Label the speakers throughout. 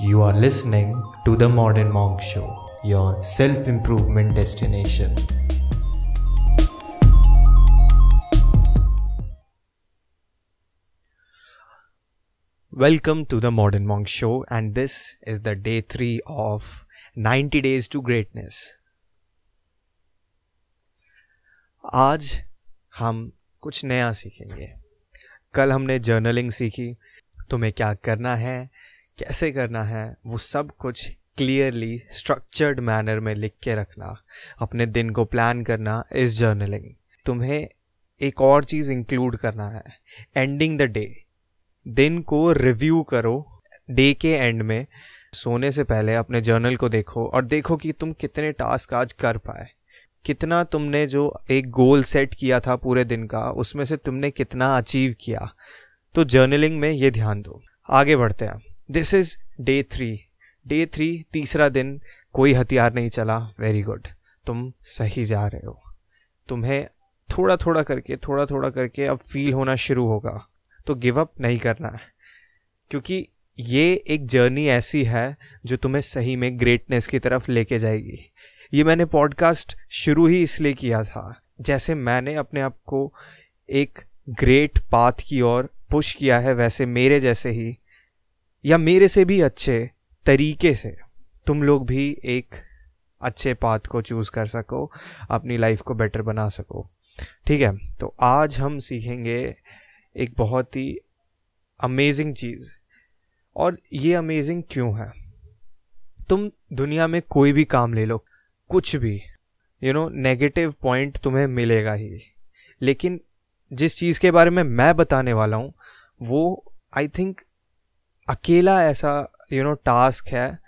Speaker 1: You are listening to The Modern Monk Show, your self improvement destination. Welcome to The Modern Monk Show, and this is the day 3 of 90 Days to Greatness. आज हम कुछ नया सीखेंगे कल हमने journaling सीखी तुम्हें क्या करना है कैसे करना है, वो सब कुछ क्लियरली स्ट्रक्चर्ड मैनर में लिख के रखना, अपने दिन को प्लान करना इस जर्नलिंग तुम्हें एक और चीज़ इंक्लूड करना है एंडिंग द डे दिन को रिव्यू करो डे के एंड में, सोने से पहले अपने जर्नल को देखो और देखो कि तुम कितने टास्क आज कर पाए. कितना तुमने जो एक गोल सेट किया था पूरे दिन का, उसमें से तुमने कितना अचीव किया. तो जर्नलिंग में ये ध्यान दो. आगे बढ़ते हैं. This is day three day three तीसरा दिन, कोई हथियार नहीं चला. वेरी गुड तुम सही जा रहे हो. तुम्हें थोड़ा थोड़ा करके थोड़ा थोड़ा करके अब फील होना शुरू होगा. तो गिव अप नहीं करना. है क्योंकि ये एक जर्नी ऐसी है जो तुम्हें सही में ग्रेटनेस की तरफ़ लेके जाएगी. ये मैंने पॉडकास्ट शुरू ही इसलिए किया था. जैसे मैंने अपने आप को एक ग्रेट पाथ की ओर पुश किया है, वैसे मेरे जैसे ही या मेरे से भी अच्छे तरीके से तुम लोग भी एक अच्छे पाथ को चूज़ कर सको, अपनी लाइफ को बेटर बना सको। ठीक है? तो आज हम सीखेंगे एक बहुत ही अमेजिंग चीज़। और ये अमेजिंग क्यों है? तुम दुनिया में कोई भी काम ले लो, कुछ भी यू नो नेगेटिव पॉइंट तुम्हें मिलेगा ही। लेकिन जिस चीज़ के बारे में मैं बताने वाला हूँ, वो आई थिंक अकेला ऐसा यू नो टास्क है,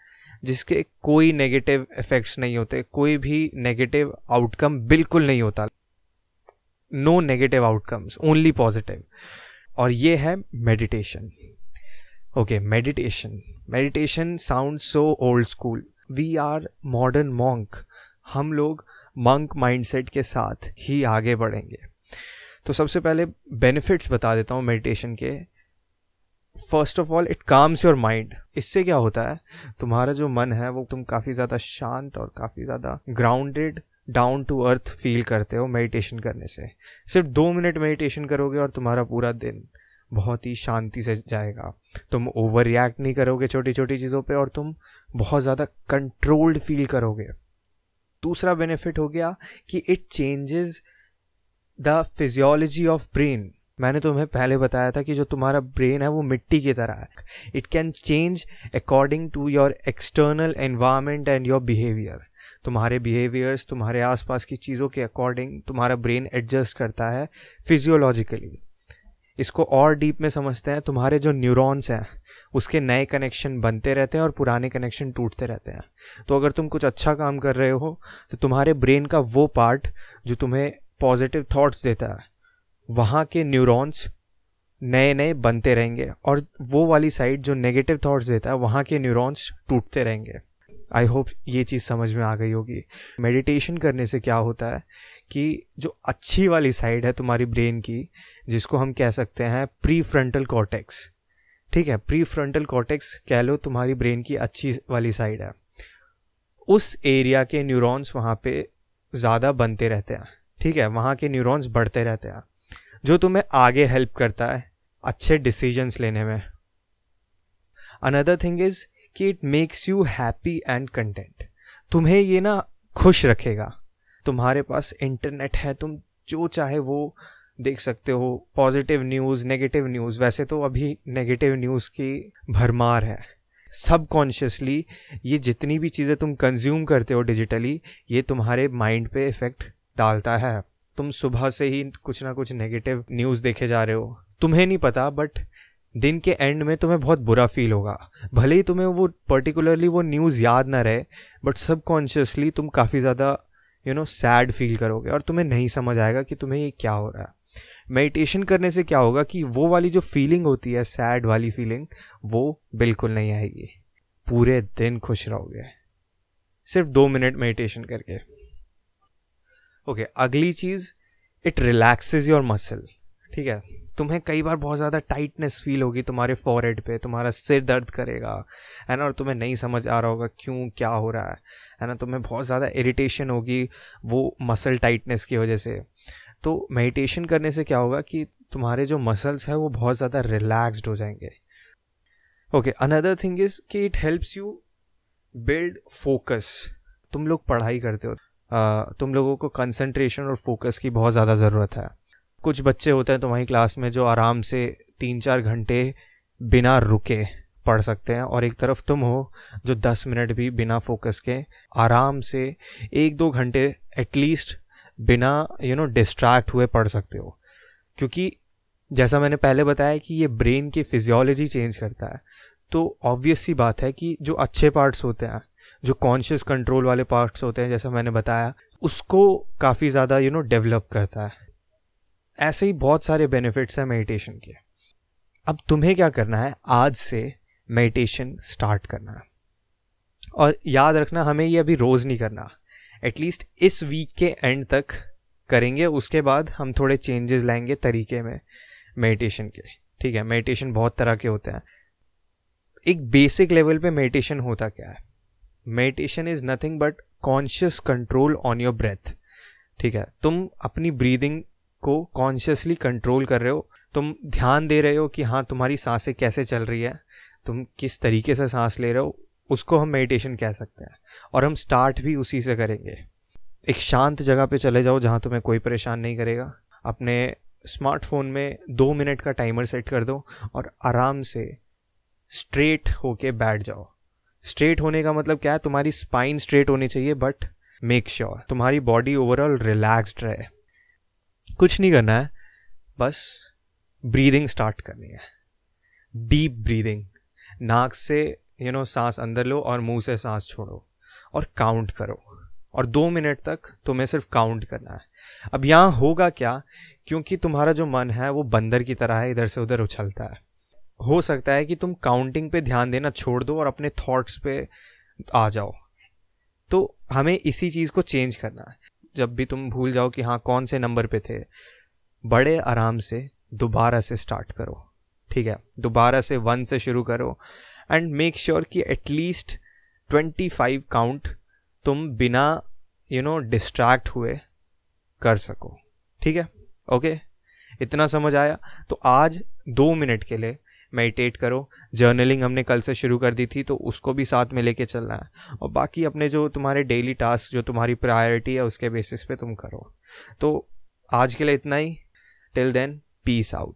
Speaker 1: जिसके कोई नेगेटिव इफेक्ट्स नहीं होते, कोई भी नेगेटिव आउटकम बिल्कुल नहीं होता। No negative outcomes only positive और ये है meditation okay meditation meditation sound so old school we are modern monk हम लोग मंक माइंडसेट के साथ ही आगे बढ़ेंगे। तो सबसे पहले बेनिफिट्स बता देता हूँ मेडिटेशन के। First of all it calms your mind इससे क्या होता है? तुम्हारा जो मन है, वो तुम काफ़ी ज़्यादा शांत और काफ़ी ज़्यादा grounded down to earth feel करते हो मेडिटेशन करने से। सिर्फ़ दो मिनट मेडिटेशन करोगे और तुम्हारा पूरा दिन बहुत ही शांति से जाएगा। तुम ओवर रिएक्ट नहीं करोगे छोटी छोटी चीज़ों पे और तुम बहुत ज़्यादा कंट्रोल्ड फील करोगे। दूसरा बेनिफिट हो गया कि it changes the physiology of brain मैंने तुम्हें पहले बताया था कि जो तुम्हारा ब्रेन है, वो मिट्टी की तरह है। It can change according to your external environment and your behaviour तुम्हारे बिहेवियर्स तुम्हारे आसपास की चीज़ों के अकॉर्डिंग तुम्हारा ब्रेन एडजस्ट करता है फिजियोलॉजिकली इसको और डीप में समझते हैं, तुम्हारे जो न्यूरॉन्स हैं, उसके नए कनेक्शन बनते रहते हैं और पुराने कनेक्शन टूटते रहते हैं। तो अगर तुम कुछ अच्छा काम कर रहे हो तो तुम्हारे ब्रेन का वो पार्ट जो तुम्हें पॉजिटिव थॉट्स देता है। वहाँ के न्यूरॉन्स नए नए बनते रहेंगे और वो वाली साइड जो नेगेटिव थॉट्स देता है, वहाँ के न्यूरॉन्स टूटते रहेंगे। आई होप ये चीज़ समझ में आ गई होगी। मेडिटेशन करने से क्या होता है कि जो अच्छी वाली साइड है तुम्हारी ब्रेन की, जिसको हम कह सकते हैं प्री फ्रंटल कॉर्टेक्स ठीक है? प्री फ्रंटल कॉर्टेक्स कह लो तुम्हारी ब्रेन की अच्छी वाली साइड है। उस एरिया के न्यूरॉन्स वहाँ पे ज़्यादा बनते रहते हैं। ठीक है? वहाँ के न्यूरॉन्स बढ़ते रहते हैं। जो तुम्हें आगे हेल्प करता है, अच्छे डिसीजंस लेने में। अनदर थिंग इज़ कि it makes you happy and content तुम्हें ये ना खुश रखेगा। तुम्हारे पास इंटरनेट है, तुम जो चाहे वो देख सकते हो। पॉजिटिव न्यूज़ नेगेटिव न्यूज़ वैसे तो अभी नेगेटिव न्यूज़ की भरमार है। सबकॉन्शियसली ये जितनी भी चीज़ें तुम कंज्यूम करते हो डिजिटली ये तुम्हारे माइंड पे इफ़ेक्ट डालता है। तुम सुबह से ही कुछ ना कुछ नेगेटिव न्यूज़ देखे जा रहे हो। तुम्हें नहीं पता बट दिन के एंड में तुम्हें बहुत बुरा फील होगा। भले ही तुम्हें वो पर्टिकुलरली वो न्यूज़ याद ना रहे बट सबकॉन्शियसली तुम काफ़ी ज़्यादा यू नो सैड फील करोगे और तुम्हें नहीं समझ आएगा कि तुम्हें ये क्या हो रहा है। मेडिटेशन करने से क्या होगा कि वो वाली जो फीलिंग होती है सैड वाली फीलिंग वो बिल्कुल नहीं आएगी। पूरे दिन खुश रहोगे। सिर्फ़ दो मिनट मेडिटेशन करके। ओके okay, अगली चीज़ इट रिलैक्सेज योर मसल ठीक है? तुम्हें कई बार बहुत ज़्यादा टाइटनेस फील होगी तुम्हारे फॉरहेड पे तुम्हारा सिर दर्द करेगा है ना? और तुम्हें नहीं समझ आ रहा होगा क्यों क्या हो रहा है है ना? तुम्हें बहुत ज़्यादा इरिटेशन होगी वो मसल टाइटनेस की वजह से. तो मेडिटेशन करने से क्या होगा कि तुम्हारे जो मसल्स हैं वो बहुत ज़्यादा रिलैक्सड हो जाएँगे. ओके अनदर थिंग इज़ कि it helps you build focus तुम लोग पढ़ाई करते हो तुम लोगों को कंसंट्रेशन और फोकस की बहुत ज़्यादा ज़रूरत है। कुछ बच्चे होते हैं तुम्हारी क्लास में जो आराम से तीन चार घंटे बिना रुके पढ़ सकते हैं और एक तरफ़ तुम हो जो दस मिनट भी बिना फोकस के आराम से एक दो घंटे एटलीस्ट बिना यू नो डिस्ट्रैक्ट हुए पढ़ सकते हो। क्योंकि जैसा मैंने पहले बताया कि ये ब्रेन की फिजियोलॉजी चेंज करता है। तो ऑब्वियस सी बात है कि जो अच्छे पार्ट्स होते हैं जो कॉन्शियस कंट्रोल वाले पार्ट्स होते हैं, जैसा मैंने बताया, उसको काफ़ी ज़्यादा यू नो डेवलप करता है। ऐसे ही बहुत सारे बेनिफिट्स हैं मेडिटेशन के। अब तुम्हें क्या करना है? आज से मेडिटेशन स्टार्ट करना। है और याद रखना, हमें ये अभी रोज़ नहीं करना। एटलीस्ट इस वीक के एंड तक करेंगे, उसके बाद हम थोड़े चेंजेस लाएँगे तरीके में मेडिटेशन के। ठीक है मेडिटेशन बहुत तरह के होते हैं। एक बेसिक लेवल पे मेडिटेशन होता क्या है? Meditation is nothing but conscious control on your breath ठीक है? तुम अपनी ब्रीदिंग को कॉन्शियसली कंट्रोल कर रहे हो। तुम ध्यान दे रहे हो कि हाँ तुम्हारी साँसें कैसे चल रही है? तुम किस तरीके से सांस ले रहे हो? उसको हम मेडिटेशन कह सकते हैं। और हम स्टार्ट भी उसी से करेंगे। एक शांत जगह पे चले जाओ जहाँ तुम्हें कोई परेशान नहीं करेगा। अपने स्मार्टफ़ोन में दो मिनट का टाइमर सेट कर दो और आराम से स्ट्रेट होके बैठ जाओ। स्ट्रेट होने का मतलब क्या है? तुम्हारी स्पाइन स्ट्रेट होनी चाहिए बट मेक श्योर तुम्हारी बॉडी ओवरऑल रिलैक्स्ड रहे। कुछ नहीं करना है बस ब्रीदिंग स्टार्ट करनी है। डीप ब्रीदिंग नाक से यू you नो know, सांस अंदर लो और मुँह से सांस छोड़ो और काउंट करो। और दो मिनट तक तुम्हें सिर्फ़ काउंट करना है। अब यहाँ होगा क्या? क्योंकि तुम्हारा जो मन है वो बंदर की तरह है इधर से उधर उछलता है। हो सकता है कि तुम काउंटिंग पे ध्यान देना छोड़ दो और अपने थॉट्स पे आ जाओ। तो हमें इसी चीज़ को चेंज करना है। जब भी तुम भूल जाओ कि हाँ कौन से नंबर पे थे, बड़े आराम से दोबारा से स्टार्ट करो। ठीक है? दोबारा से वन से शुरू करो एंड मेक श्योर कि at least twenty five count तुम बिना यू नो डिस्ट्रैक्ट हुए कर सको। ठीक है? ओके इतना समझ आया? तो आज दो मिनट के लिए मेडिटेट करो। जर्नलिंग हमने कल से शुरू कर दी थी तो उसको भी साथ में लेके चलना है। और बाकी अपने जो तुम्हारे डेली टास्क जो तुम्हारी प्रायोरिटी है, उसके बेसिस पे तुम करो। तो आज के लिए इतना ही। Till then peace out